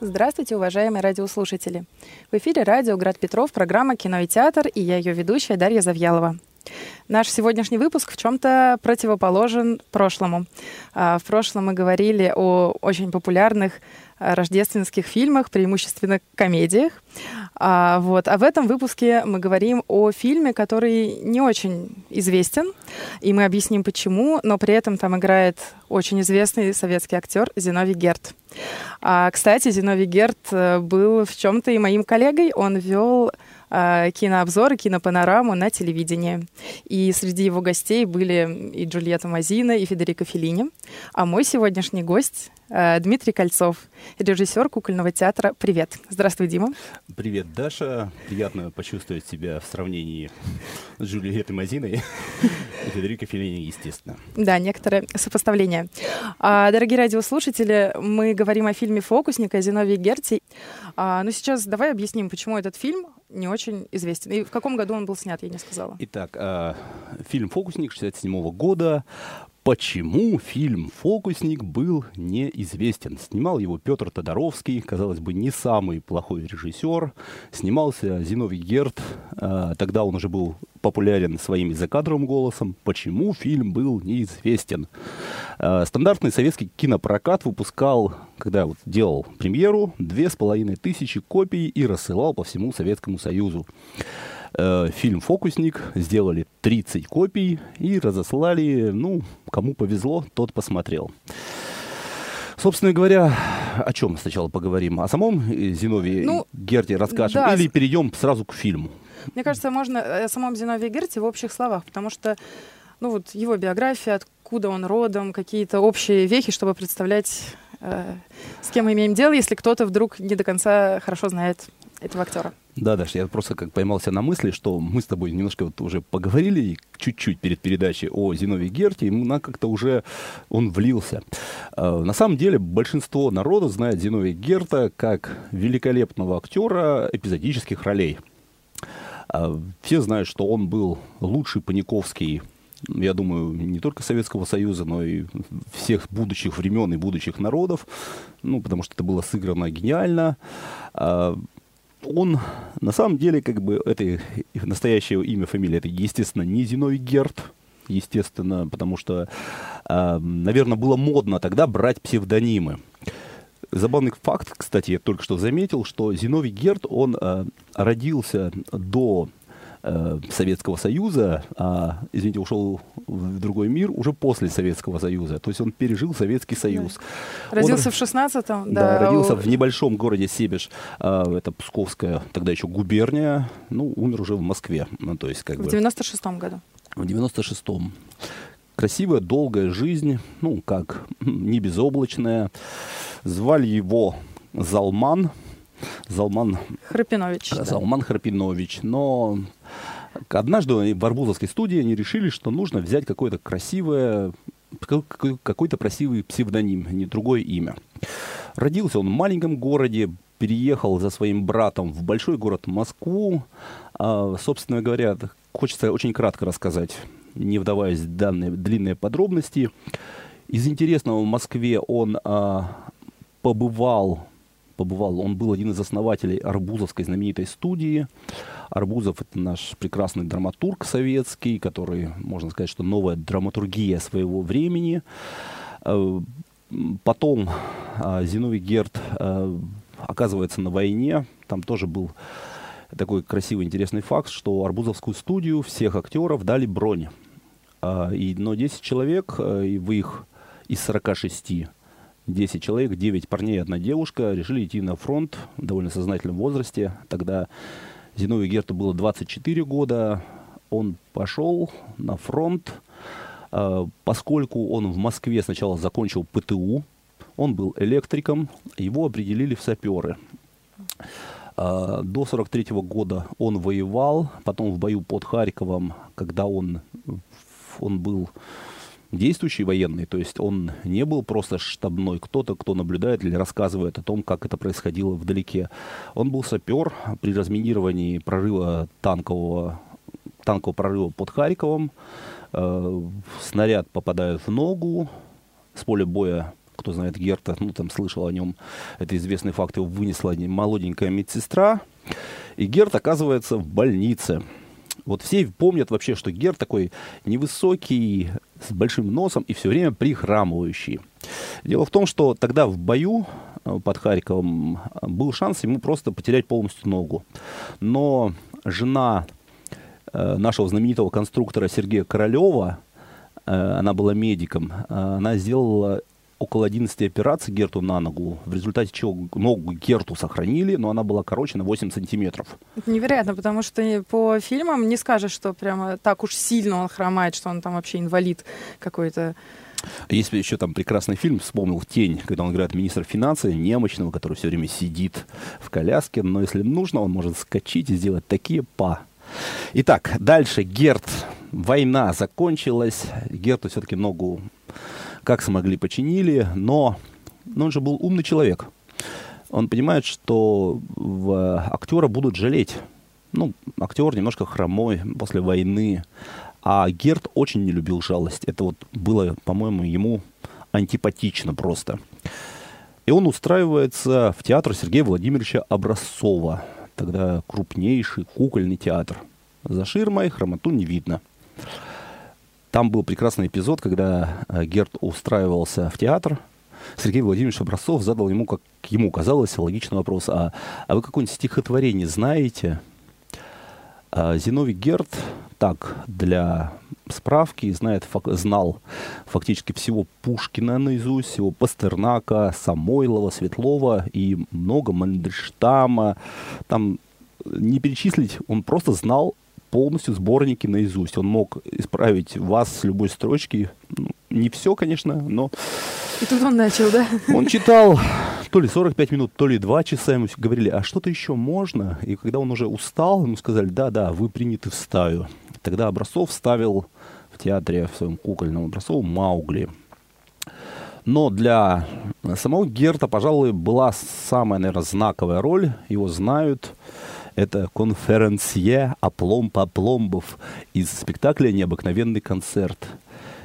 Здравствуйте, уважаемые радиослушатели. В эфире радио «Град Петров», программа «Кино и театр» и я ее ведущая Дарья Завьялова. Наш сегодняшний выпуск в чем-то противоположен прошлому. А, в прошлом мы говорили о очень популярных а, рождественских фильмах, преимущественно комедиях. А, вот. а в этом выпуске мы говорим о фильме, который не очень известен, и мы объясним почему, но при этом там играет очень известный советский актер Зиновий Герт. А, кстати, Зиновий Герт э, был в чем-то и моим коллегой. Он вел кинообзоры, кинопанораму на телевидении. И среди его гостей были и Джульетта Мазина, и Федерико Феллини. А мой сегодняшний гость э, Дмитрий Кольцов, режиссер кукольного театра. Привет. Здравствуй, Дима. Привет, Даша. Приятно почувствовать себя в сравнении с Джульеттой Мазиной и Федерико Феллини, естественно. Да, некоторое сопоставление. А, дорогие радиослушатели, мы говорим о фильме «Фокусник» о Зиновии Герти. А, ну, сейчас давай объясним, почему этот фильм не очень известен. И в каком году он был снят, я не сказала. Итак, э, фильм «Фокусник» 67 года. Почему фильм «Фокусник» был неизвестен? Снимал его Петр Тодоровский, казалось бы, не самый плохой режиссер. Снимался Зиновий Герт, э, тогда он уже был популярен своим закадровым голосом. Почему фильм был неизвестен? Э, стандартный советский кинопрокат выпускал, когда вот делал премьеру, две с половиной тысячи копий и рассылал по всему Советскому Союзу. Э, фильм «Фокусник» сделали 30 копий и разослали, ну, кому повезло, тот посмотрел. Собственно говоря, о чем сначала поговорим? О самом Зиновии ну, Герте расскажем да. или перейдем сразу к фильму? Мне кажется, можно о самом Зиновии Герте в общих словах, потому что ну вот его биография, откуда он родом, какие-то общие вехи, чтобы представлять, э, с кем мы имеем дело, если кто-то вдруг не до конца хорошо знает этого актера. Да, Даша, я просто как поймался на мысли, что мы с тобой немножко вот уже поговорили чуть-чуть перед передачей о Зиновии Герте, и на как-то уже он влился. А, на самом деле большинство народа знает Зиновия Герта как великолепного актера эпизодических ролей. А, все знают, что он был лучший паниковский я думаю, не только Советского Союза, но и всех будущих времен и будущих народов, ну, потому что это было сыграно гениально. Он на самом деле, как бы, это настоящее имя, фамилия, это, естественно, не Зиновий Герт, естественно, потому что, э, наверное, было модно тогда брать псевдонимы. Забавный факт, кстати, я только что заметил, что Зиновий Герт, он э, родился до э, Советского Союза, а, извините, ушел в другой мир уже после Советского Союза. То есть он пережил Советский Союз. Да. Родился он, в 16-м? Да, да, родился в небольшом городе Себеж, а, это Псковская, тогда еще губерния, ну, умер уже в Москве. Ну, то есть, как в бы, 96-м году? В 96-м. Красивая, долгая жизнь, ну, как, не безоблачная. Звали его Залман, Залман Храпинович. Залман да. Храпинович. Но однажды в Арбузовской студии они решили, что нужно взять какое-то красивое, какой-то красивый псевдоним, не другое имя. Родился он в маленьком городе, переехал за своим братом в большой город Москву. А, собственно говоря, хочется очень кратко рассказать, не вдаваясь в данные длинные подробности. Из интересного в Москве он а, побывал побывал. Он был один из основателей Арбузовской знаменитой студии. Арбузов — это наш прекрасный драматург советский, который, можно сказать, что новая драматургия своего времени. Э, потом э, Зиновий Герд э, оказывается на войне. Там тоже был такой красивый, интересный факт, что Арбузовскую студию всех актеров дали бронь. И, но 10 человек, и вы их из 46 10 человек, 9 парней и одна девушка решили идти на фронт в довольно сознательном возрасте. Тогда Зиновию Герту было 24 года. Он пошел на фронт, а, поскольку он в Москве сначала закончил ПТУ, он был электриком, его определили в саперы. А, до 43 -го года он воевал, потом в бою под Харьковом, когда он, он был действующий военный, то есть он не был просто штабной кто-то, кто наблюдает или рассказывает о том, как это происходило вдалеке. Он был сапер при разминировании прорыва танкового, танкового прорыва под Харьковом. Э, снаряд попадает в ногу, с поля боя кто знает Герта, ну, там слышал о нем, это известный факт, его вынесла молоденькая медсестра, и Герт оказывается в больнице. Вот все помнят вообще, что Герт такой невысокий, с большим носом и все время прихрамывающий. Дело в том, что тогда в бою э, под Харьковом был шанс ему просто потерять полностью ногу. Но жена э, нашего знаменитого конструктора Сергея Королева, э, она была медиком, она сделала около 11 операций Герту на ногу, в результате чего ногу Герту сохранили, но она была короче на 8 сантиметров. Это невероятно, потому что по фильмам не скажешь, что прямо так уж сильно он хромает, что он там вообще инвалид какой-то. Есть еще там прекрасный фильм, вспомнил «Тень», когда он играет министра финансов, немощного, который все время сидит в коляске, но если нужно, он может скачить и сделать такие па. Итак, дальше Герт. Война закончилась. Герту все-таки ногу как смогли починили, но, но он же был умный человек. Он понимает, что в актера будут жалеть. Ну, актер немножко хромой после войны. А Герт очень не любил жалость. Это вот было, по-моему, ему антипатично просто. И он устраивается в театр Сергея Владимировича Образцова. Тогда крупнейший кукольный театр. За ширмой хромоту не видно. Там был прекрасный эпизод, когда э, Герт устраивался в театр. Сергей Владимирович Образцов задал ему, как ему казалось, логичный вопрос. А, а вы какое-нибудь стихотворение знаете? А Зиновий Герт, так, для справки, знает, фак, знал фактически всего Пушкина наизусть, всего Пастернака, Самойлова, Светлова и много Мандельштама. Там не перечислить, он просто знал полностью сборники наизусть. Он мог исправить вас с любой строчки. Ну, не все, конечно, но... И тут он начал, да? Он читал то ли 45 минут, то ли 2 часа. Ему говорили, а что-то еще можно? И когда он уже устал, ему сказали, да-да, вы приняты в стаю. Тогда Образцов ставил в театре, в своем кукольном Образцову, Маугли. Но для самого Герта, пожалуй, была самая, наверное, знаковая роль. Его знают это конференсье Апломб Апломбов из спектакля «Необыкновенный концерт».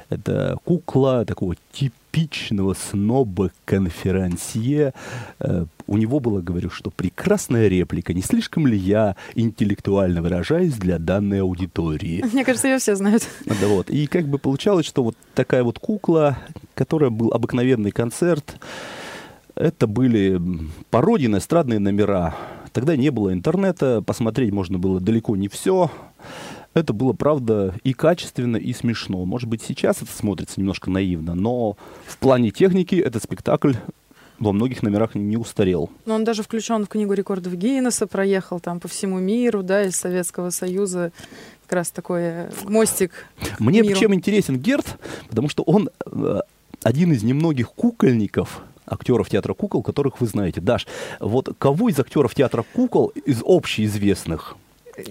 Это кукла такого типичного сноба-конферансье. Э, у него было, говорю, что прекрасная реплика. Не слишком ли я интеллектуально выражаюсь для данной аудитории? Мне кажется, ее все знают. Да вот. И как бы получалось, что вот такая вот кукла, которая был обыкновенный концерт, это были пародии на эстрадные номера Тогда не было интернета, посмотреть можно было далеко не все. Это было, правда, и качественно, и смешно. Может быть, сейчас это смотрится немножко наивно, но в плане техники этот спектакль во многих номерах не устарел. Но он даже включен в книгу рекордов Гиннесса, проехал там по всему миру, да, из Советского Союза. Как раз такой э, мостик. Мне чем интересен Герт, потому что он э, один из немногих кукольников, актеров театра кукол, которых вы знаете. Даш, вот кого из актеров театра кукол из общеизвестных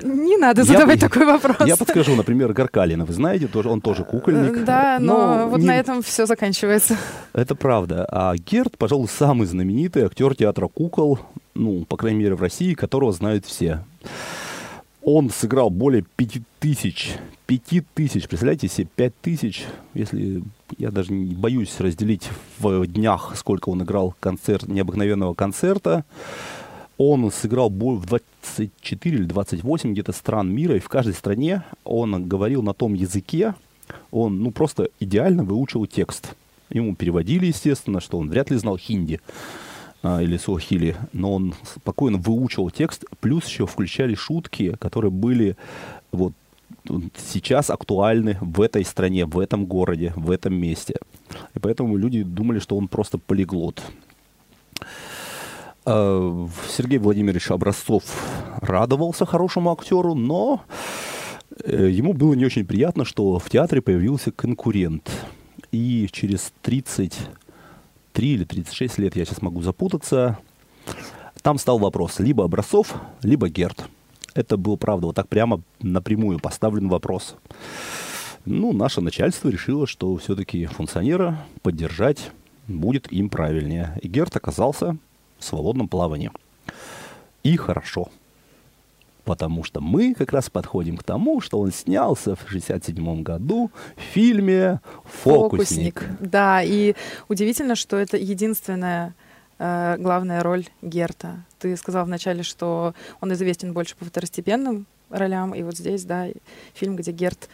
не надо задавать я, такой вопрос. Я подскажу, например, Гаркалина. Вы знаете, тоже, он тоже кукольник. Да, но, но вот не... на этом все заканчивается. Это правда. А Герд, пожалуй, самый знаменитый актер театра кукол, ну, по крайней мере, в России, которого знают все. Он сыграл более пяти тысяч. Пяти тысяч. Представляете себе, пять тысяч, если я даже не боюсь разделить в днях, сколько он играл концерт, необыкновенного концерта. Он сыграл в 24 или 28 где-то стран мира, и в каждой стране он говорил на том языке, он ну, просто идеально выучил текст. Ему переводили, естественно, что он вряд ли знал хинди или суахили, но он спокойно выучил текст, плюс еще включали шутки, которые были вот сейчас актуальны в этой стране, в этом городе, в этом месте. И поэтому люди думали, что он просто полиглот. А, Сергей Владимирович Образцов радовался хорошему актеру, но э, ему было не очень приятно, что в театре появился конкурент. И через 33 или 36 лет, я сейчас могу запутаться, там стал вопрос либо Образцов, либо Герт это был, правда, вот так прямо напрямую поставлен вопрос. Ну, наше начальство решило, что все-таки функционера поддержать будет им правильнее. И Герт оказался в свободном плавании. И хорошо. Потому что мы как раз подходим к тому, что он снялся в 67 году в фильме «Фокусник». Фокусник. Да, и удивительно, что это единственная э, главная роль Герта. Ты сказал вначале, что он известен больше по второстепенным ролям, и вот здесь, да, фильм, где Герт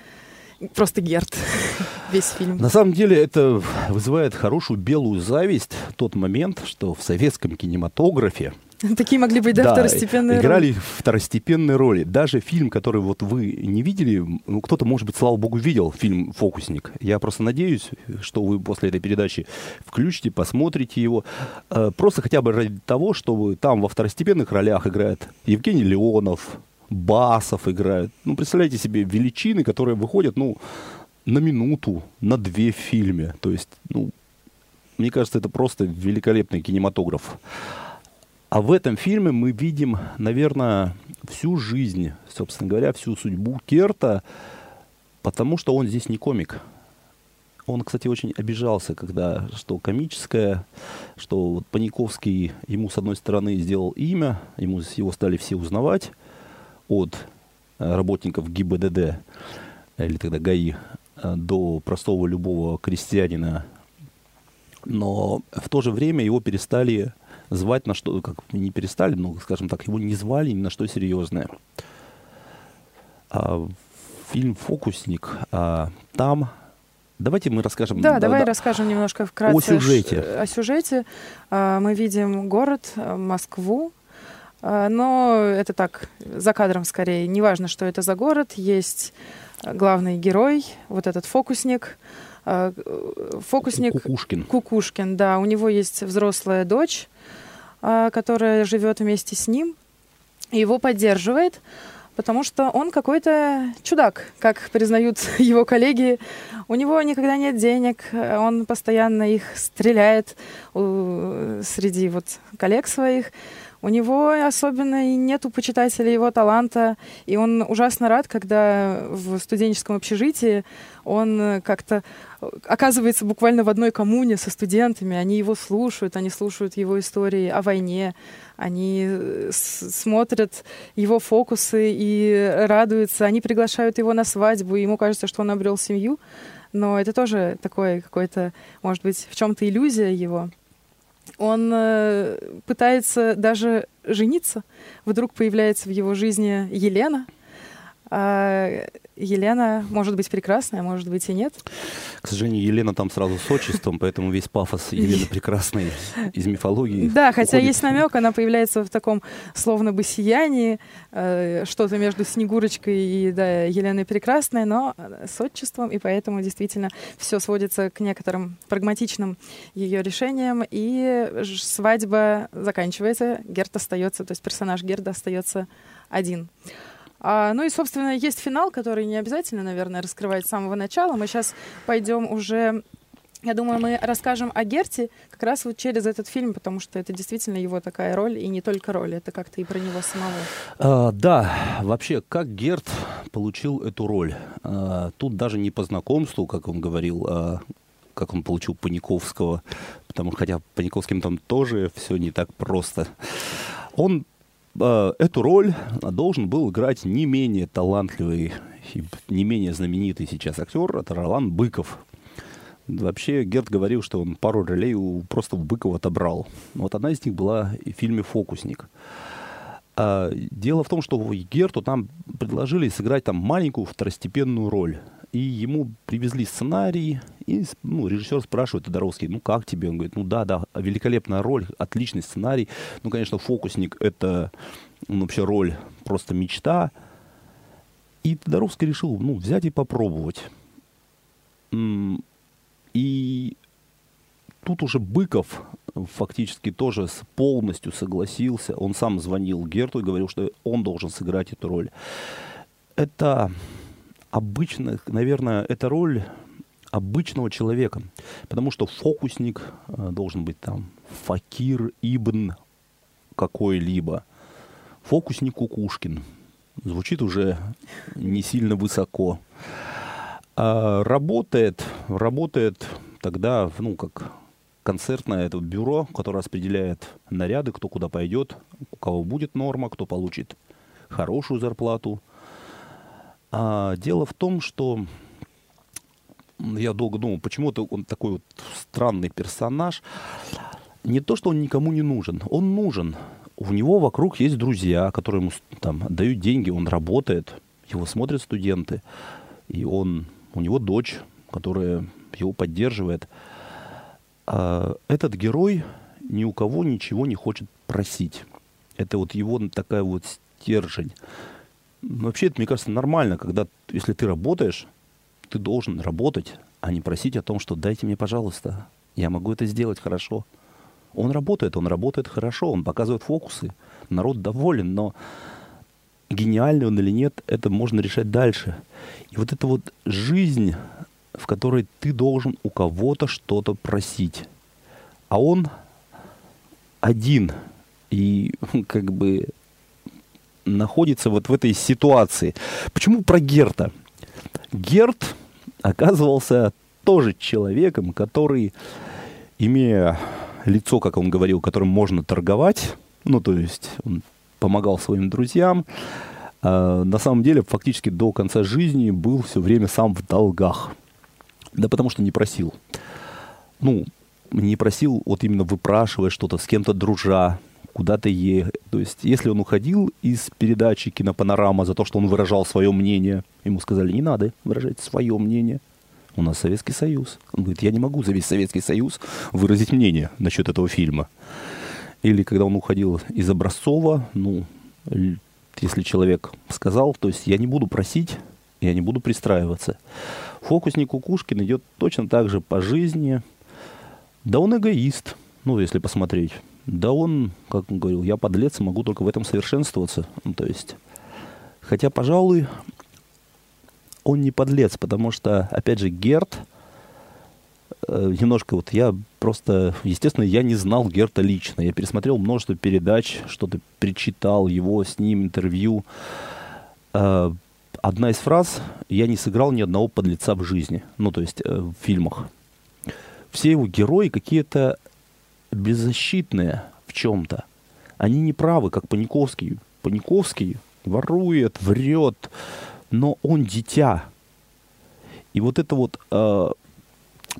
просто Герт весь фильм. На самом деле это вызывает хорошую белую зависть тот момент, что в советском кинематографе Такие могли быть, да, да второстепенные играли роли. второстепенные роли. Даже фильм, который вот вы не видели, ну, кто-то, может быть, слава богу, видел фильм «Фокусник». Я просто надеюсь, что вы после этой передачи включите, посмотрите его. Э, просто хотя бы ради того, чтобы там во второстепенных ролях играет Евгений Леонов, Басов играют. Ну, представляете себе величины, которые выходят, ну, на минуту, на две в фильме. То есть, ну, мне кажется, это просто великолепный кинематограф. А в этом фильме мы видим, наверное, всю жизнь, собственно говоря, всю судьбу Керта, потому что он здесь не комик. Он, кстати, очень обижался, когда что комическое, что вот Паниковский ему, с одной стороны, сделал имя, ему его стали все узнавать от э, работников ГИБДД, или тогда ГАИ, э, до простого любого крестьянина. Но в то же время его перестали звать на что, как не перестали, но, скажем так, его не звали ни на что серьезное. А, фильм «Фокусник», а, там Давайте мы расскажем. Да, да давай да, расскажем немножко вкратце о сюжете. О сюжете. А, мы видим город э, Москву, а, но это так, за кадром скорее. Неважно, что это за город. Есть главный герой, вот этот фокусник. А, фокусник... Кукушкин. Кукушкин, да. У него есть взрослая дочь, а, которая живет вместе с ним, его поддерживает, потому что он какой-то чудак, как признают его коллеги. У него никогда нет денег, он постоянно их стреляет среди вот коллег своих. У него особенно и нету почитателей его таланта, и он ужасно рад, когда в студенческом общежитии он как-то оказывается буквально в одной коммуне со студентами, они его слушают, они слушают его истории о войне, они э, смотрят его фокусы и радуются, они приглашают его на свадьбу, и ему кажется, что он обрел семью, но это тоже такое какое-то, может быть, в чем-то иллюзия его. Он э, пытается даже жениться. Вдруг появляется в его жизни Елена, Елена может быть прекрасная, может быть и нет. К сожалению, Елена там сразу с отчеством, поэтому весь пафос Елены прекрасной из мифологии. Да, хотя есть намек, она появляется в таком словно бы сиянии, э, что-то между Снегурочкой и да, Еленой прекрасной, но с отчеством, и поэтому действительно все сводится к некоторым прагматичным ее решениям, и свадьба заканчивается, Герт остается, то есть персонаж Герда остается один. А, ну и, собственно, есть финал, который не обязательно, наверное, раскрывать с самого начала. Мы сейчас пойдем уже я думаю, мы расскажем о Герте как раз вот через этот фильм, потому что это действительно его такая роль, и не только роль, это как-то и про него самого. А, да, вообще, как Герт получил эту роль? А, тут даже не по знакомству, как он говорил, а как он получил Паниковского, потому что хотя Паниковским там тоже все не так просто. Он эту роль должен был играть не менее талантливый, не менее знаменитый сейчас актер, это Ролан Быков. Вообще, Герд говорил, что он пару ролей у, просто у Быкова отобрал. Вот одна из них была в фильме «Фокусник». А, дело в том, что Герту там предложили сыграть там маленькую второстепенную роль. И ему привезли сценарий, и ну, режиссер спрашивает Тодоровский, ну как тебе? Он говорит, ну да, да, великолепная роль, отличный сценарий. Ну, конечно, фокусник — это ну, вообще роль просто мечта. И Тодоровский решил, ну, взять и попробовать. И тут уже Быков фактически тоже полностью согласился. Он сам звонил Герту и говорил, что он должен сыграть эту роль. Это обычно, наверное, это роль обычного человека, потому что фокусник э, должен быть там факир ибн какой-либо, фокусник Кукушкин. Звучит уже не сильно высоко. А работает, работает тогда, ну, как концертное это бюро, которое распределяет наряды, кто куда пойдет, у кого будет норма, кто получит хорошую зарплату. А дело в том, что я долго думал, почему-то он такой вот странный персонаж. Не то, что он никому не нужен. Он нужен. У него вокруг есть друзья, которые ему там дают деньги, он работает, его смотрят студенты, и он, у него дочь, которая его поддерживает. А этот герой ни у кого ничего не хочет просить. Это вот его такая вот стержень. Вообще, это, мне кажется, нормально, когда, если ты работаешь, ты должен работать, а не просить о том, что дайте мне, пожалуйста, я могу это сделать хорошо. Он работает, он работает хорошо, он показывает фокусы, народ доволен, но гениальный он или нет, это можно решать дальше. И вот эта вот жизнь, в которой ты должен у кого-то что-то просить, а он один и как бы находится вот в этой ситуации. Почему про Герта? Герт оказывался тоже человеком, который, имея лицо, как он говорил, которым можно торговать, ну, то есть он помогал своим друзьям, а на самом деле фактически до конца жизни был все время сам в долгах. Да потому что не просил. Ну, не просил, вот именно выпрашивая что-то, с кем-то дружа, куда-то ехать. То есть, если он уходил из передачи «Кинопанорама» за то, что он выражал свое мнение, ему сказали, не надо выражать свое мнение. У нас Советский Союз. Он говорит, я не могу за весь Советский Союз выразить мнение насчет этого фильма. Или когда он уходил из Образцова, ну, если человек сказал, то есть я не буду просить, я не буду пристраиваться. Фокусник Кукушкин идет точно так же по жизни. Да он эгоист, ну, если посмотреть да он, как говорил, я подлец могу только в этом совершенствоваться. Ну, то есть, хотя, пожалуй, он не подлец, потому что, опять же, Герт, э, немножко вот я просто, естественно, я не знал Герта лично. Я пересмотрел множество передач, что-то перечитал его, с ним интервью. Э, одна из фраз «Я не сыграл ни одного подлеца в жизни», ну, то есть э, в фильмах. Все его герои какие-то беззащитные в чем-то. Они не правы, как Паниковский. Паниковский ворует, врет, но он дитя. И вот это вот э,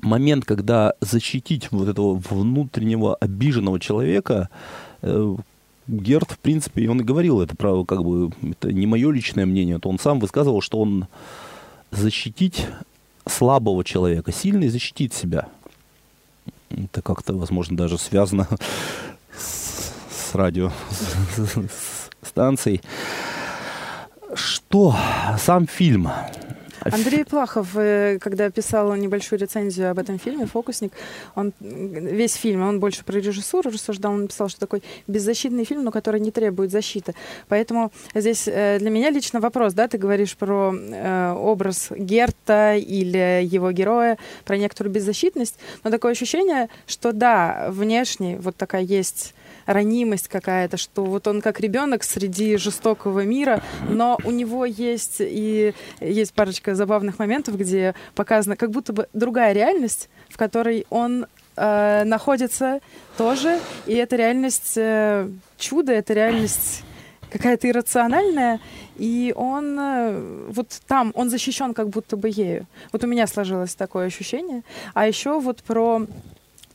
момент, когда защитить вот этого внутреннего обиженного человека, э, Герт, в принципе, он и говорил это, право, как бы, это не мое личное мнение, то он сам высказывал, что он защитить слабого человека, сильный защитит себя. Это как-то, возможно, даже связано с, с радиостанцией. Что сам фильм? Андрей Плахов, э, когда писал небольшую рецензию об этом фильме «Фокусник», он весь фильм, он больше про режиссуру рассуждал, он написал, что такой беззащитный фильм, но который не требует защиты. Поэтому здесь э, для меня лично вопрос, да, ты говоришь про э, образ Герта или его героя, про некоторую беззащитность, но такое ощущение, что да, внешне вот такая есть ранимость какая-то, что вот он как ребенок среди жестокого мира, но у него есть и есть парочка забавных моментов, где показана как будто бы другая реальность, в которой он э, находится тоже, и эта реальность э, чудо, это реальность какая-то иррациональная, и он э, вот там, он защищен как будто бы ею. Вот у меня сложилось такое ощущение. А еще вот про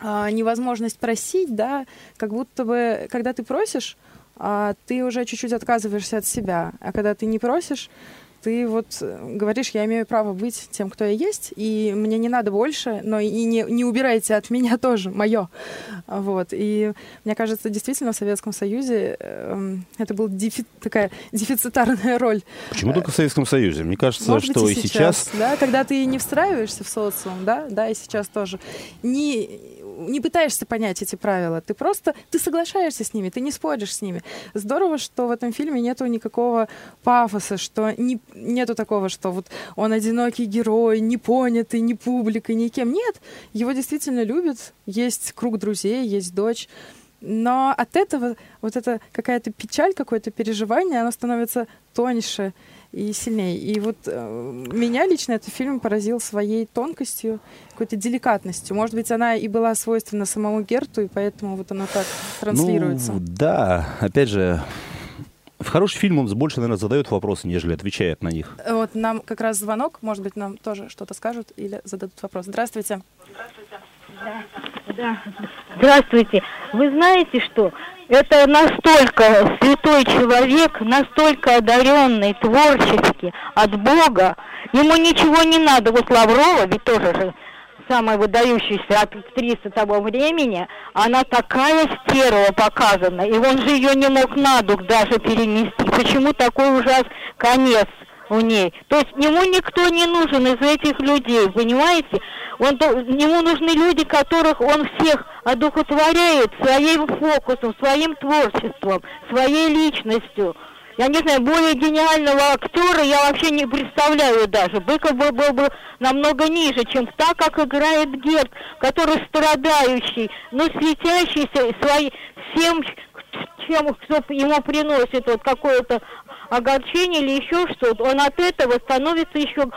невозможность просить, да, как будто бы, когда ты просишь, а, ты уже чуть-чуть отказываешься от себя, а когда ты не просишь, ты вот э, говоришь, я имею право быть тем, кто я есть, и мне не надо больше, но и не, не убирайте от меня тоже, мое. Вот. И мне кажется, действительно в Советском Союзе э, это была дефи такая дефицитарная роль. Почему только в Советском Союзе? Мне кажется, Может что быть, и сейчас... сейчас... Да, когда ты не встраиваешься в социум, да, да, и сейчас тоже. Не, не пытаешься понять эти правила, ты просто ты соглашаешься с ними, ты не споришь с ними. Здорово, что в этом фильме нету никакого пафоса, что не, нету такого, что вот он одинокий герой, не понятый ни публикой, никем. Нет, его действительно любят, есть круг друзей, есть дочь. Но от этого вот эта какая-то печаль, какое-то переживание, оно становится тоньше и сильнее. И вот э, меня лично этот фильм поразил своей тонкостью, какой-то деликатностью. Может быть, она и была свойственна самому Герту, и поэтому вот оно так транслируется. Ну, да, опять же, в хороший фильм он больше, наверное, задает вопросы, нежели отвечает на них. Вот нам как раз звонок, может быть, нам тоже что-то скажут или зададут вопрос. Здравствуйте. Здравствуйте. Да, да. Здравствуйте. Вы знаете что? Это настолько святой человек, настолько одаренный творчески от Бога. Ему ничего не надо. Вот Лаврова, ведь тоже же самая выдающаяся актриса того времени, она такая стерва показана, и он же ее не мог на дух даже перенести. Почему такой ужас конец у ней? То есть ему никто не нужен из этих людей, понимаете? Он, ему нужны люди, которых он всех одухотворяет своим фокусом, своим творчеством, своей личностью. Я не знаю, более гениального актера я вообще не представляю даже. Быков был, был бы намного ниже, чем так, как играет Герд, который страдающий, но светящийся свои, всем, чем кто ему приносит вот какое-то огорчение или еще что-то, он от этого становится еще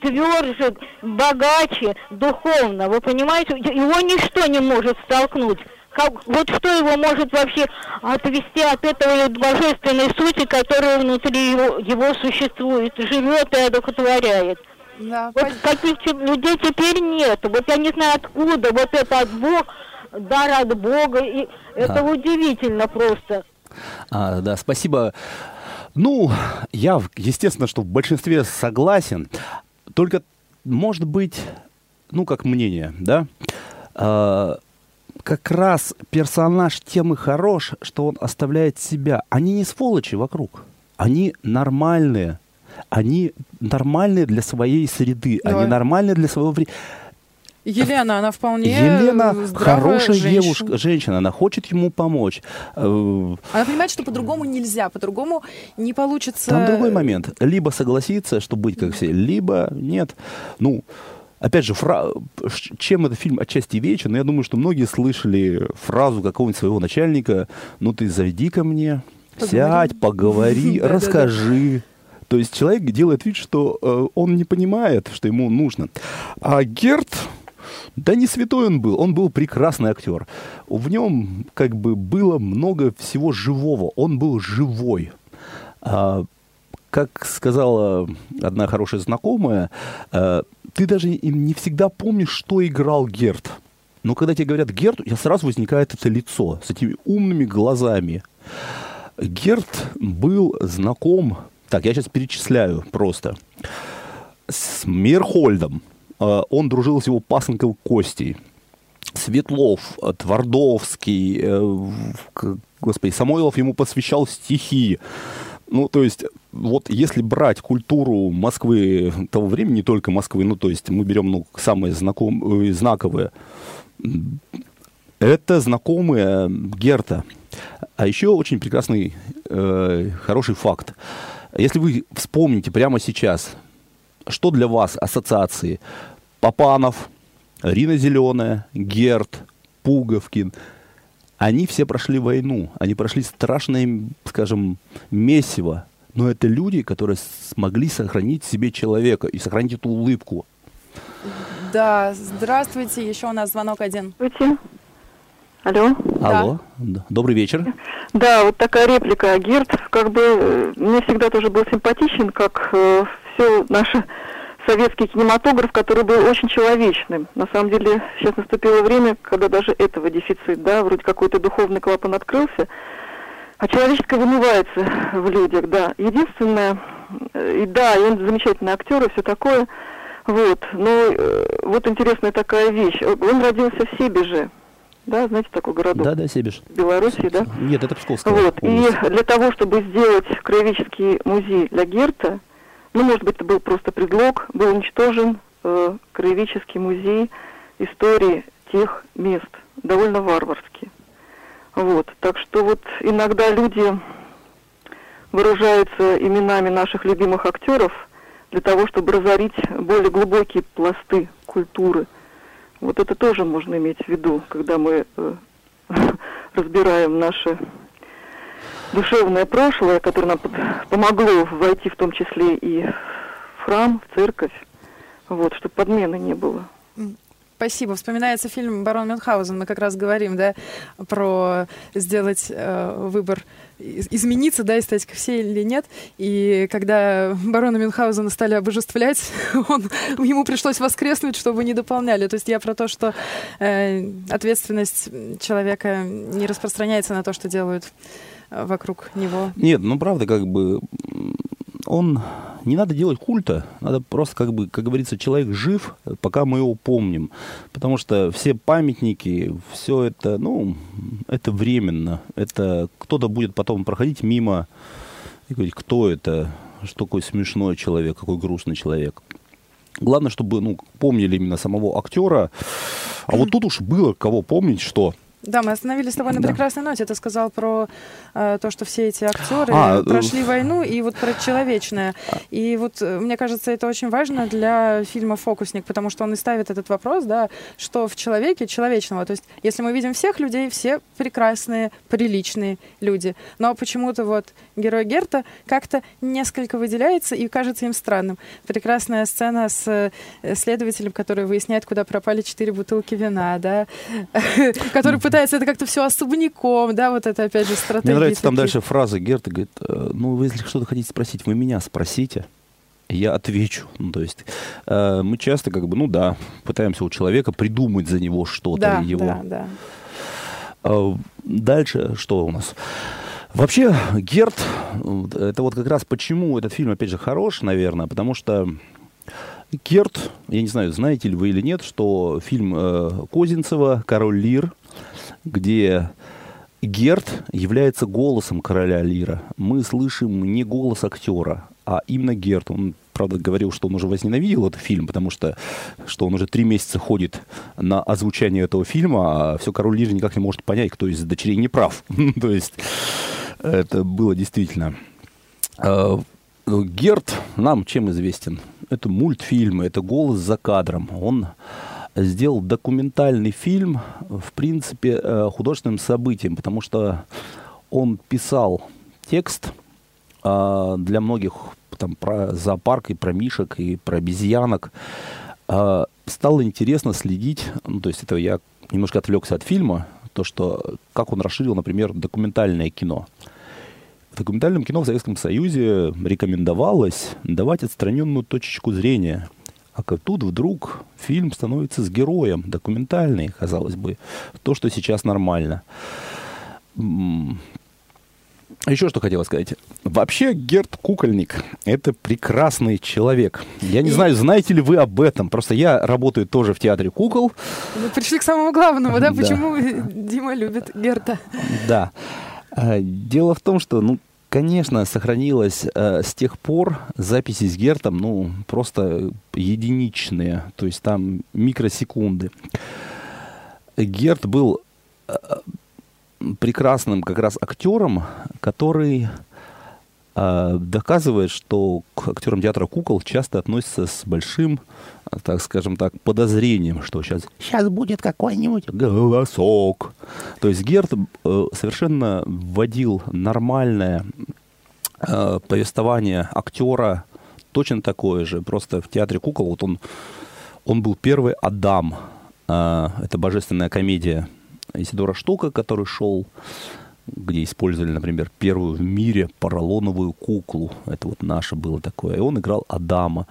тверже, богаче духовно. Вы понимаете, его ничто не может столкнуть. Как, вот что его может вообще отвести от этого божественной сути, которая внутри его, его существует, живет и одухотворяет. Да, вот по... таких людей теперь нет. Вот я не знаю откуда, вот это от Бога, дар от Бога, и это а. удивительно просто. А, да, спасибо. Ну, я, естественно, что в большинстве согласен. Только, может быть, ну, как мнение, да, э, как раз персонаж тем и хорош, что он оставляет себя. Они не сволочи вокруг. Они нормальные. Они нормальные для своей среды. Да. Они нормальные для своего времени. Елена, она вполне Елена хорошая женщина. девушка, женщина, она хочет ему помочь. Э, она понимает, что по-другому нельзя, по-другому не получится. Там другой момент. Либо согласиться, что быть как все, либо нет. Ну, опять же, фра... чем этот фильм отчасти вечен, но я думаю, что многие слышали фразу какого-нибудь своего начальника, ну ты зайди ко мне, поговори. сядь, поговори, расскажи. То есть человек делает вид, что э, он не понимает, что ему нужно. А Герт, да не святой он был, он был прекрасный актер. В нем как бы было много всего живого, он был живой. А, как сказала одна хорошая знакомая, а, ты даже не всегда помнишь, что играл Герт. Но когда тебе говорят Герт, у тебя сразу возникает это лицо с этими умными глазами. Герт был знаком, так, я сейчас перечисляю просто, с Мирхольдом, Э, он дружил с его пасынком Костей. Светлов, э, Твардовский, э, господи, Самойлов ему посвящал стихи. Ну, то есть, вот если брать культуру Москвы того времени, не только Москвы, ну, то есть мы берем ну, самые знакомые, знаковые, это знакомые Герта. А еще очень прекрасный, э, хороший факт. Если вы вспомните прямо сейчас, что для вас ассоциации Папанов, Рина Зеленая, Герт, Пуговкин, они все прошли войну, они прошли страшное, скажем, месиво, но это люди, которые смогли сохранить себе человека и сохранить эту улыбку. Да, здравствуйте, еще у нас звонок один. Здравствуйте. Алло. Алло. Да. Добрый вечер. Да, вот такая реплика. Герт, как бы, э, мне всегда тоже был симпатичен, как э, все наше советский кинематограф, который был очень человечным. На самом деле сейчас наступило время, когда даже этого дефицит, да, вроде какой-то духовный клапан открылся, а человеческое вымывается в людях, да. Единственное, э, и да, и он замечательный актер и все такое, вот, но э, вот интересная такая вещь. Он родился в Себеже, да, знаете такой городок? Да, да, Себеж. В Беларуси, да? Нет, это Псковская Вот, область. и для того, чтобы сделать краеведческий музей для Герта, ну, может быть, это был просто предлог, был уничтожен э, краеведческий музей истории тех мест, довольно варварски. Вот, так что вот иногда люди выражаются именами наших любимых актеров для того, чтобы разорить более глубокие пласты культуры. Вот это тоже можно иметь в виду, когда мы э, разбираем наши душевное прошлое, которое нам помогло войти в том числе и в храм, в церковь, вот, чтобы подмены не было. спасибо. Вспоминается фильм «Барон Мюнхгаузен». Мы как раз говорим, да, про сделать э, выбор измениться, да, эстетика все или нет. И когда барона Мюнхгаузена стали обожествлять, он, ему пришлось воскреснуть, чтобы не дополняли. То есть я про то, что э, ответственность человека не распространяется на то, что делают вокруг него. Нет, ну правда, как бы он не надо делать культа, надо просто, как бы, как говорится, человек жив, пока мы его помним. Потому что все памятники, все это, ну, это временно. Это кто-то будет потом проходить мимо и говорить, кто это, что такой смешной человек, какой грустный человек. Главное, чтобы ну, помнили именно самого актера. А вот тут уж было кого помнить, что да, мы остановились с тобой на да. прекрасной ноте. Ты сказал про э, то, что все эти актеры а, э, прошли войну, и вот про человечное. И вот э, мне кажется, это очень важно для фильма «Фокусник», потому что он и ставит этот вопрос, да, что в человеке человечного. То есть, если мы видим всех людей, все прекрасные, приличные люди. Но почему-то вот герой Герта как-то несколько выделяется и кажется им странным. Прекрасная сцена с э, следователем, который выясняет, куда пропали четыре бутылки вина, да, который пытается это как-то все особняком, да, вот это опять же стратегия. Мне нравится там дальше фраза Герта, говорит, «Э, ну, вы если что-то хотите спросить, вы меня спросите, я отвечу. Ну, то есть э, мы часто как бы, ну да, пытаемся у человека придумать за него что-то да, его. Да, да. Э, дальше что у нас? Вообще, Герт, это вот как раз почему этот фильм, опять же, хорош, наверное, потому что Герт, я не знаю, знаете ли вы или нет, что фильм э, Козинцева «Король Лир», где Герт является голосом короля Лира. Мы слышим не голос актера, а именно Герт. Он, правда, говорил, что он уже возненавидел этот фильм, потому что, что он уже три месяца ходит на озвучание этого фильма, а все король Лир никак не может понять, кто из дочерей не прав. То есть это было действительно. А, Герт нам чем известен? Это мультфильмы, это голос за кадром. Он сделал документальный фильм, в принципе, э, художественным событием, потому что он писал текст э, для многих там, про зоопарк и про мишек и про обезьянок. Э, стало интересно следить, ну, то есть это я немножко отвлекся от фильма, то, что как он расширил, например, документальное кино. В документальном кино в Советском Союзе рекомендовалось давать отстраненную точечку зрения – а тут вдруг фильм становится с героем, документальный, казалось бы, то, что сейчас нормально. Еще что хотела сказать. Вообще Герт Кукольник — это прекрасный человек. Я не знаю, знаете ли вы об этом. Просто я работаю тоже в театре кукол. Мы пришли к самому главному, да? Почему Дима любит Герта? Да. А, дело в том, что, ну, Конечно, сохранилось э, с тех пор записи с Гертом, ну, просто единичные, то есть там микросекунды. Герт был э, прекрасным как раз актером, который э, доказывает, что к актерам театра кукол часто относятся с большим так скажем так, подозрением, что сейчас, сейчас будет какой-нибудь голосок. То есть Герт э, совершенно вводил нормальное э, повествование актера, точно такое же, просто в театре кукол. Вот он, он был первый Адам. Э, это божественная комедия Исидора Штука, который шел где использовали, например, первую в мире поролоновую куклу. Это вот наше было такое. И он играл Адама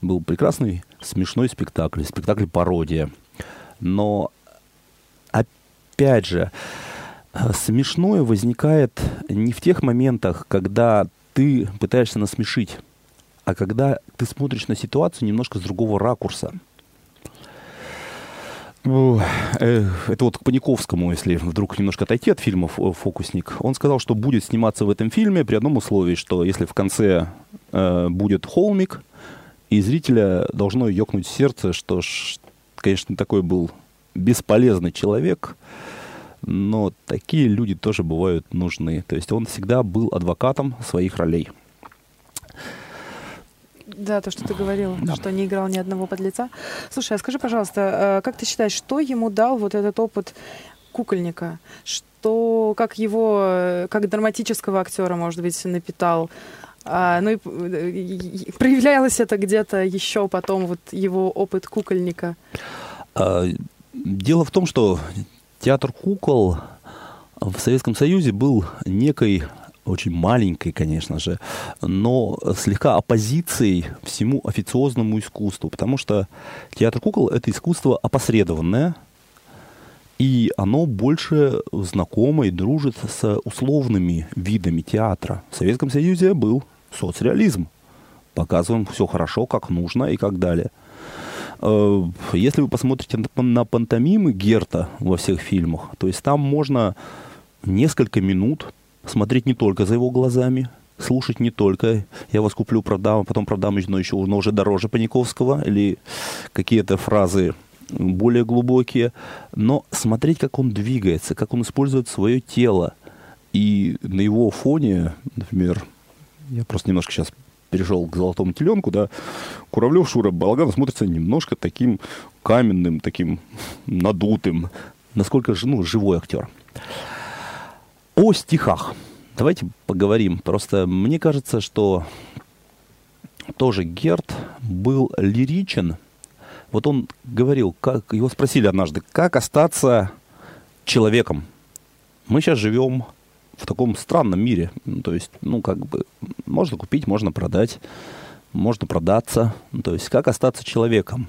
был прекрасный, смешной спектакль, спектакль-пародия. Но, опять же, э, смешное возникает не в тех моментах, когда ты пытаешься насмешить, а когда ты смотришь на ситуацию немножко с другого ракурса. Э, это вот к Паниковскому, если вдруг немножко отойти от фильма «Фокусник». Он сказал, что будет сниматься в этом фильме при одном условии, что если в конце э, будет холмик, и зрителя должно ёкнуть сердце, что, конечно, такой был бесполезный человек, но такие люди тоже бывают нужны. То есть он всегда был адвокатом своих ролей. Да, то, что ты говорил, да. что не играл ни одного подлеца. Слушай, а скажи, пожалуйста, э, как ты считаешь, что ему дал вот этот опыт кукольника? Что, как его, э, как драматического актера, может быть, напитал? А, ну и проявлялось это где-то еще потом, вот его опыт кукольника. А, дело в том, что театр кукол в Советском Союзе был некой очень маленькой, конечно же, но слегка оппозицией всему официозному искусству, потому что театр кукол — это искусство опосредованное, и оно больше знакомо и дружит с условными видами театра. В Советском Союзе был соцреализм. Показываем все хорошо, как нужно и как далее. Э, если вы посмотрите на пантомимы Герта во всех фильмах, то есть там можно несколько минут смотреть не только за его глазами, слушать не только «я вас куплю, продам, а потом продам, но еще но уже дороже Паниковского» или какие-то фразы более глубокие, но смотреть, как он двигается, как он использует свое тело. И на его фоне, например, я просто немножко сейчас перешел к золотому теленку, да, Куравлев Шура Балаганов смотрится немножко таким каменным, таким надутым, насколько же, ну, живой актер. О стихах. Давайте поговорим. Просто мне кажется, что тоже Герт был лиричен. Вот он говорил, как его спросили однажды, как остаться человеком. Мы сейчас живем в таком странном мире. Ну, то есть, ну, как бы, можно купить, можно продать, можно продаться. Ну, то есть, как остаться человеком?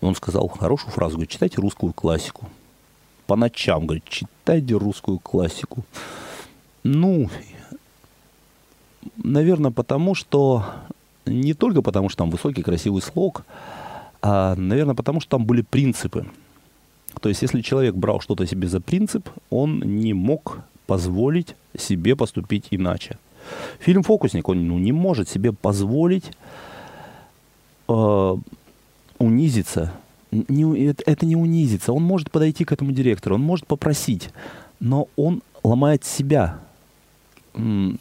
Он сказал хорошую фразу, говорит, читайте русскую классику по ночам, говорит, читайте русскую классику. Ну, наверное, потому что не только потому, что там высокий красивый слог, а, наверное, потому что там были принципы. То есть, если человек брал что-то себе за принцип, он не мог позволить себе поступить иначе. Фильм «Фокусник», он ну, не может себе позволить э, унизиться не, это не унизится. Он может подойти к этому директору, он может попросить, но он ломает себя. Ну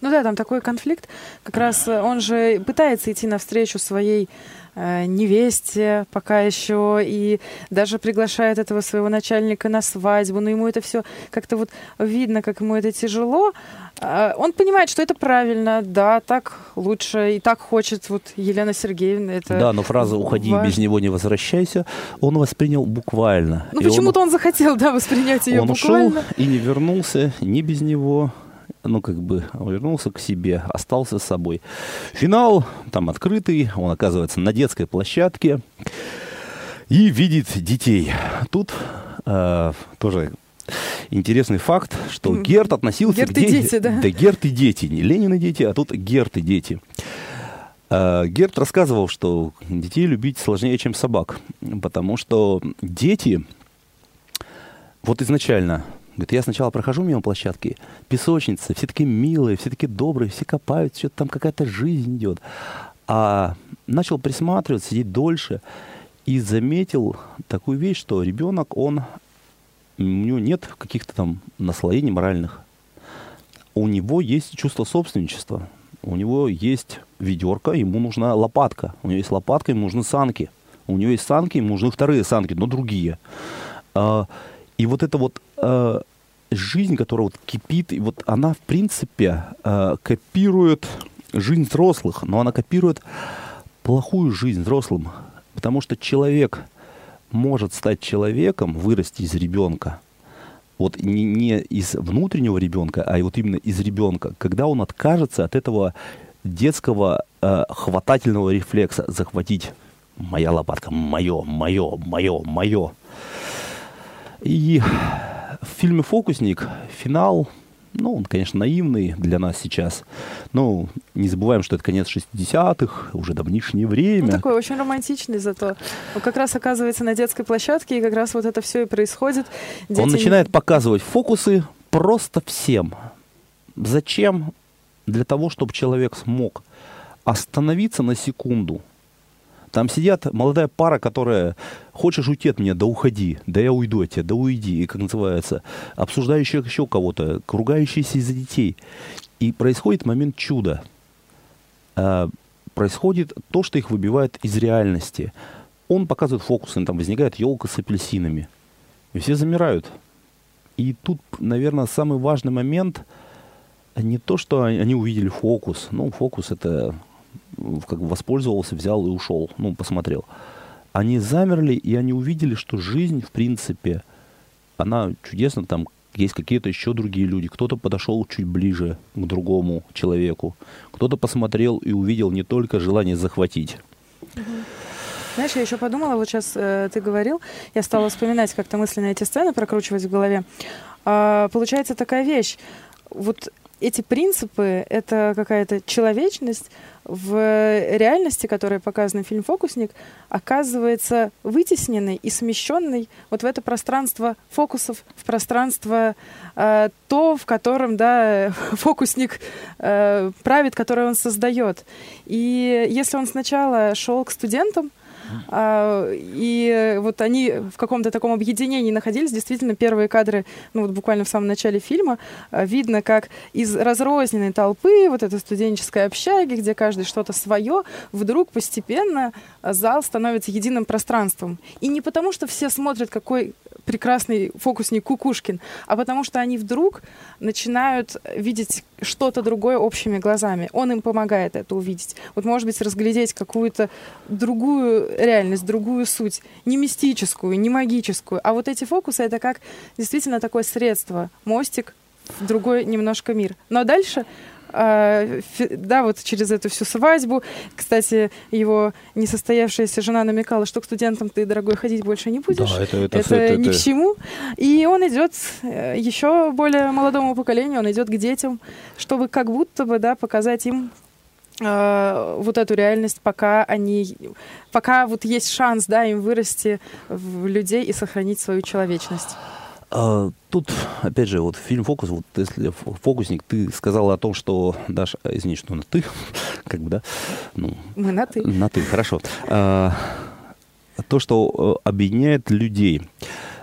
да, там такой конфликт. Как раз он же пытается идти навстречу своей невесте пока еще, и даже приглашает этого своего начальника на свадьбу, но ему это все как-то вот видно, как ему это тяжело. Э, он понимает, что это правильно, да, так лучше, и так хочет вот Елена Сергеевна. Это да, но фраза «уходи, важ... без него не возвращайся» он воспринял буквально. Ну почему-то он... он захотел, да, воспринять ее он буквально. Он ушел и не вернулся ни без него ну, как бы вернулся к себе, остался с собой. Финал там открытый, он оказывается на детской площадке и видит детей. Тут э, тоже интересный факт, что Герт относился Герт к детям. дети, да? Да, Герт и дети. Не Ленин и дети, а тут Герт и дети. Э, Герт рассказывал, что детей любить сложнее, чем собак, потому что дети, вот изначально Говорит, я сначала прохожу мимо площадки, песочница, все такие милые, все такие добрые, все копают, что-то там какая-то жизнь идет. А начал присматриваться, сидеть дольше и заметил такую вещь, что ребенок, он, у него нет каких-то там наслоений моральных. У него есть чувство собственничества. У него есть ведерко, ему нужна лопатка. У него есть лопатка, ему нужны санки. У него есть санки, ему нужны вторые санки, но другие. А, и вот это вот э, жизнь, которая вот кипит, и вот она, в принципе, э, копирует жизнь взрослых, но она копирует плохую жизнь взрослым. Потому что человек может стать человеком, вырасти из ребенка, вот не, не из внутреннего ребенка, а вот именно из ребенка, когда он откажется от этого детского э, хватательного рефлекса захватить моя лопатка, мое, мое, мое, мое. И в фильме «Фокусник» финал, ну, он, конечно, наивный для нас сейчас. Но не забываем, что это конец 60-х, уже давнишнее время. Ну, такой очень романтичный зато. Он как раз оказывается на детской площадке, и как раз вот это все и происходит. Дети... Он начинает показывать фокусы просто всем. Зачем? Для того, чтобы человек смог остановиться на секунду – там сидят молодая пара, которая хочешь уйти от меня, да уходи, да я уйду от тебя, да уйди, и как называется, обсуждающих еще кого-то, кругающиеся из-за детей. И происходит момент чуда. А, происходит то, что их выбивает из реальности. Он показывает фокусы, там возникает елка с апельсинами. И все замирают. И тут, наверное, самый важный момент не то, что они увидели фокус. Ну, фокус это как бы воспользовался, взял и ушел, ну, посмотрел. они замерли, и они увидели, что жизнь, в принципе, она чудесна, там есть какие-то еще другие люди. Кто-то подошел чуть ближе к другому человеку, кто-то посмотрел и увидел не только желание захватить. Знаешь, я еще подумала, вот сейчас э, ты говорил, я стала вспоминать как-то мысленно эти сцены, прокручивать в голове. А, получается такая вещь. Вот эти принципы — это какая-то человечность в реальности, которая показана в фильм «Фокусник», оказывается вытесненной и смещенной вот в это пространство фокусов, в пространство э, то, в котором да, фокусник э, правит, которое он создает. И если он сначала шел к студентам, и вот они в каком-то таком объединении находились. Действительно, первые кадры, ну вот буквально в самом начале фильма, а, видно, как из разрозненной толпы, вот этой студенческой общаги, где каждый что-то свое, вдруг постепенно зал становится единым пространством. И не потому, что все смотрят, какой прекрасный фокусник Кукушкин, а потому что они вдруг начинают видеть что-то другое общими глазами. Он им помогает это увидеть. Вот, может быть, разглядеть какую-то другую реальность, другую суть. Не мистическую, не магическую. А вот эти фокусы — это как действительно такое средство, мостик в другой немножко мир. Но дальше да, вот через эту всю свадьбу. Кстати, его несостоявшаяся жена намекала, что к студентам ты, дорогой, ходить больше не будешь. Да, это, это, это, это ни это... к чему. И он идет э, еще более молодому поколению, он идет к детям, чтобы как будто бы, да, показать им э, вот эту реальность, пока они, пока вот есть шанс, да, им вырасти в людей и сохранить свою человечность. А, тут, опять же, вот фильм «Фокус», вот если «Фокусник», ты сказала о том, что, Даша, извини, что на «ты», как бы, да? Ну, Мы на «ты». На «ты», хорошо. А, то, что э, объединяет людей.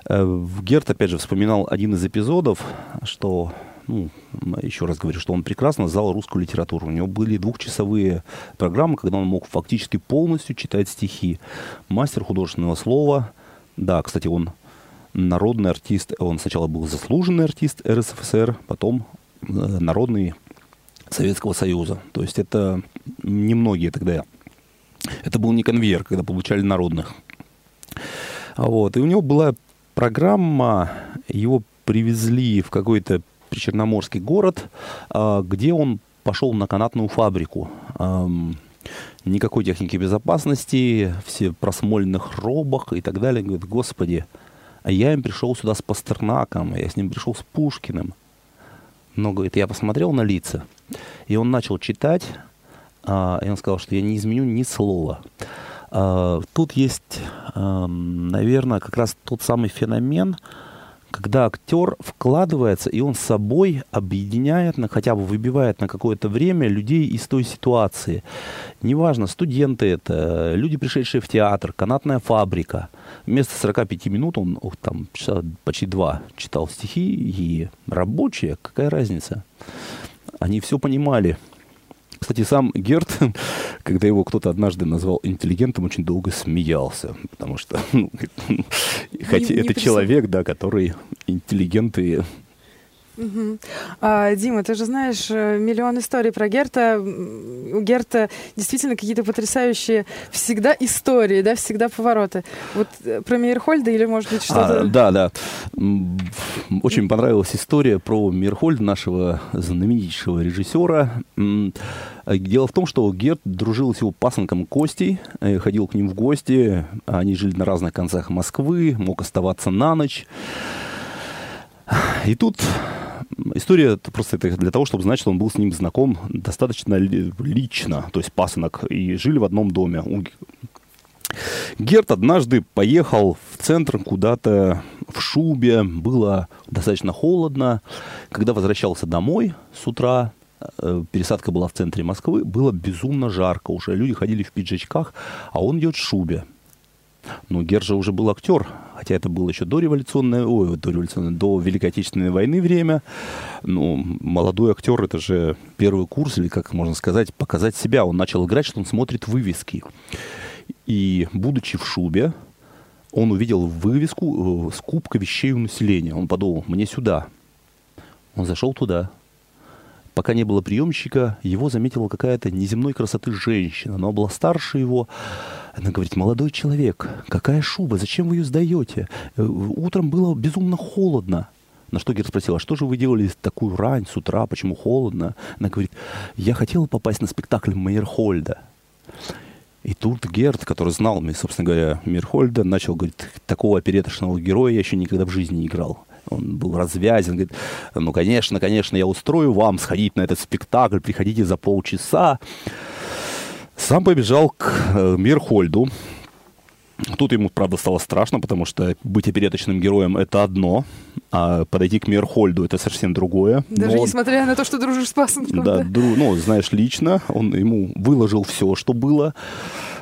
Э, Герт, опять же, вспоминал один из эпизодов, что ну, еще раз говорю, что он прекрасно знал русскую литературу. У него были двухчасовые программы, когда он мог фактически полностью читать стихи. Мастер художественного слова. Да, кстати, он народный артист. Он сначала был заслуженный артист РСФСР, потом э, народный Советского Союза. То есть это немногие тогда. Это был не конвейер, когда получали народных. Вот. И у него была программа, его привезли в какой-то причерноморский город, а, где он пошел на канатную фабрику. Никакой техники безопасности, все просмоленных робах и так далее. Говорит, господи, а я им пришел сюда с Пастернаком, я с ним пришел с Пушкиным. Но, говорит, я посмотрел на лица, и он начал читать, а, и он сказал, что я не изменю ни слова. А, тут есть, а, наверное, как раз тот самый феномен, когда актер вкладывается, и он собой объединяет, на, хотя бы выбивает на какое-то время людей из той ситуации. Неважно, студенты это, люди, пришедшие в театр, канатная фабрика. Вместо 45 минут он ох, там почти два читал стихи, и рабочие, какая разница? Они все понимали. Кстати, сам Герт, когда его кто-то однажды назвал интеллигентом, очень долго смеялся, потому что ну, хотя не, это человек, да, который интеллигент и Угу. А, Дима, ты же знаешь э, миллион историй про Герта. У Герта действительно какие-то потрясающие всегда истории, да, всегда повороты. Вот э, про Мейерхольда или, может быть, что-то... А, да, да. Очень понравилась история про Мейерхольда, нашего знаменитейшего режиссера. Дело в том, что Герт дружил с его пасынком Костей, э, ходил к ним в гости. Они жили на разных концах Москвы, мог оставаться на ночь. И тут история просто это для того, чтобы знать, что он был с ним знаком достаточно лично, то есть пасынок, и жили в одном доме. Герт однажды поехал в центр куда-то в шубе, было достаточно холодно. Когда возвращался домой с утра, э, пересадка была в центре Москвы, было безумно жарко уже. Люди ходили в пиджачках, а он идет в шубе. Но Гержа уже был актер, хотя это было еще до революционной, ой, до революционной, до Великой Отечественной войны время. Ну, молодой актер, это же первый курс, или как можно сказать, показать себя. Он начал играть, что он смотрит вывески. И, будучи в шубе, он увидел вывеску э, «Скупка вещей у населения». Он подумал, мне сюда. Он зашел туда. Пока не было приемщика, его заметила какая-то неземной красоты женщина. Она была старше его. Она говорит, молодой человек, какая шуба, зачем вы ее сдаете? Э, утром было безумно холодно. На что Герд спросила, что же вы делали такую рань с утра, почему холодно? Она говорит, я хотела попасть на спектакль Мейерхольда. И тут Герд, который знал, собственно говоря, Мирхольда, начал говорить, такого опереточного героя я еще никогда в жизни не играл. Он был развязен, говорит, ну, конечно, конечно, я устрою вам сходить на этот спектакль, приходите за полчаса. Сам побежал к э, Мирхольду, Тут ему, правда, стало страшно, потому что быть опереточным героем — это одно, а подойти к Мирхольду — это совсем другое. Даже Но несмотря на то, что дружишь с пасынком. Да, да? Дру, ну, знаешь, лично он ему выложил все, что было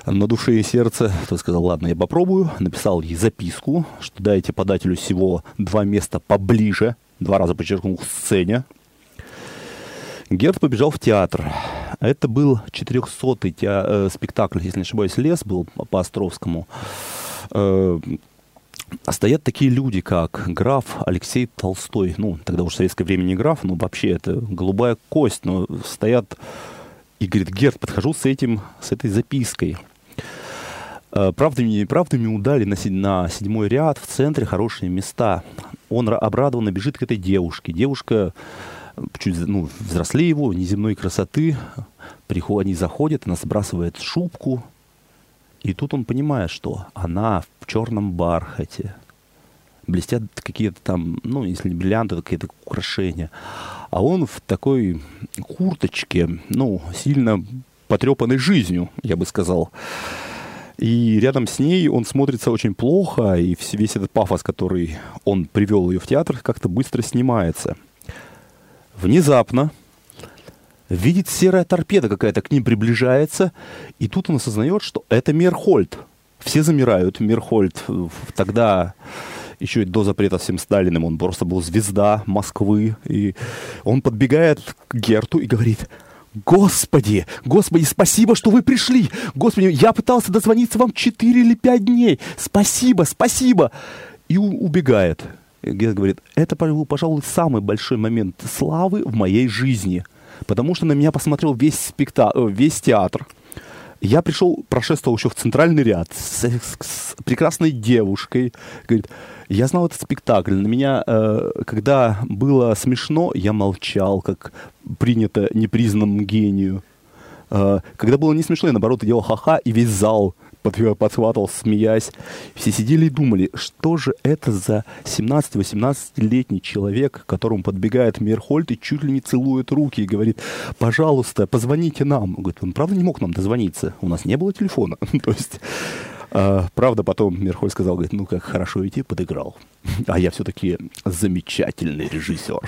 на душе и сердце. Тот сказал, ладно, я попробую. Написал ей записку, что дайте подателю всего два места поближе. Два раза подчеркнул к сцене. Герд побежал в театр. Это был 400-й теа- э, спектакль, если не ошибаюсь, «Лес» был по Островскому. Э, стоят такие люди, как граф Алексей Толстой. Ну, тогда уж в советское время не граф, но вообще это голубая кость. Но стоят и говорит, Герд, подхожу с этим, с этой запиской. Э, правдами и неправдами удали на, седьмой ряд, в центре хорошие места. Он обрадованно бежит к этой девушке. Девушка чуть ну, взрослее его, неземной красоты. Приходят, они заходят, она сбрасывает шубку. И тут он понимает, что она в черном бархате. Блестят какие-то там, ну, если не бриллианты, то какие-то украшения. А он в такой курточке, ну, сильно потрепанной жизнью, я бы сказал. И рядом с ней он смотрится очень плохо, и весь этот пафос, который он привел ее в театр, как-то быстро снимается – внезапно видит серая торпеда какая-то к ним приближается, и тут он осознает, что это Мерхольд. Все замирают. Мерхольд тогда еще и до запрета всем Сталиным, он просто был звезда Москвы. И он подбегает к Герту и говорит, Господи, Господи, спасибо, что вы пришли. Господи, я пытался дозвониться вам 4 или 5 дней. Спасибо, спасибо. И убегает. Гет говорит, это, пожалуй, самый большой момент славы в моей жизни. Потому что на меня посмотрел весь, спекта... Э, весь театр. Я пришел, прошествовал еще в центральный ряд с, с прекрасной девушкой. Говорит, я знал этот спектакль. На меня, э, когда было смешно, я молчал, как принято непризнанному гению. Э, когда было не смешно, я наоборот делал ха-ха, и весь зал подхватывал, смеясь. Все сидели и думали, что же это за 17-18-летний человек, к которому подбегает Мерхольд и чуть ли не целует руки и говорит, пожалуйста, позвоните нам. Он говорит, он правда не мог нам дозвониться? У нас не было телефона. То есть... А, правда, потом Мерхольд сказал, говорит, ну как хорошо идти, подыграл. А я все-таки замечательный режиссер.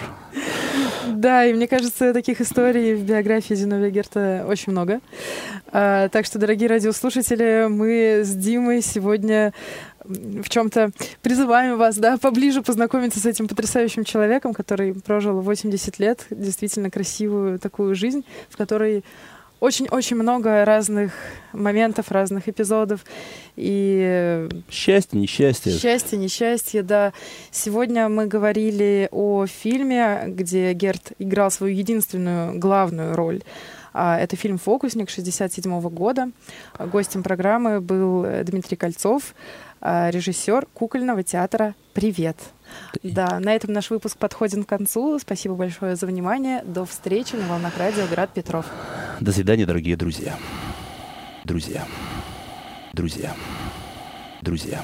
Да, и мне кажется, таких историй в биографии Зиновия Герта очень много. А, так что, дорогие радиослушатели, мы с Димой сегодня в чем-то призываем вас, да, поближе познакомиться с этим потрясающим человеком, который прожил 80 лет, действительно красивую такую жизнь, в которой очень-очень много разных моментов, разных эпизодов. И... Счастье, несчастье. Счастье, несчастье, да. Сегодня мы говорили о фильме, где Герт играл свою единственную главную роль. А, это фильм «Фокусник» 67 года. Гостем программы был Дмитрий Кольцов, а, режиссер кукольного театра «Привет». Да, на этом наш выпуск подходит к концу. Спасибо большое за внимание. До встречи на волнах радио Град Петров. До свидания, дорогие друзья. Друзья. Друзья. Друзья.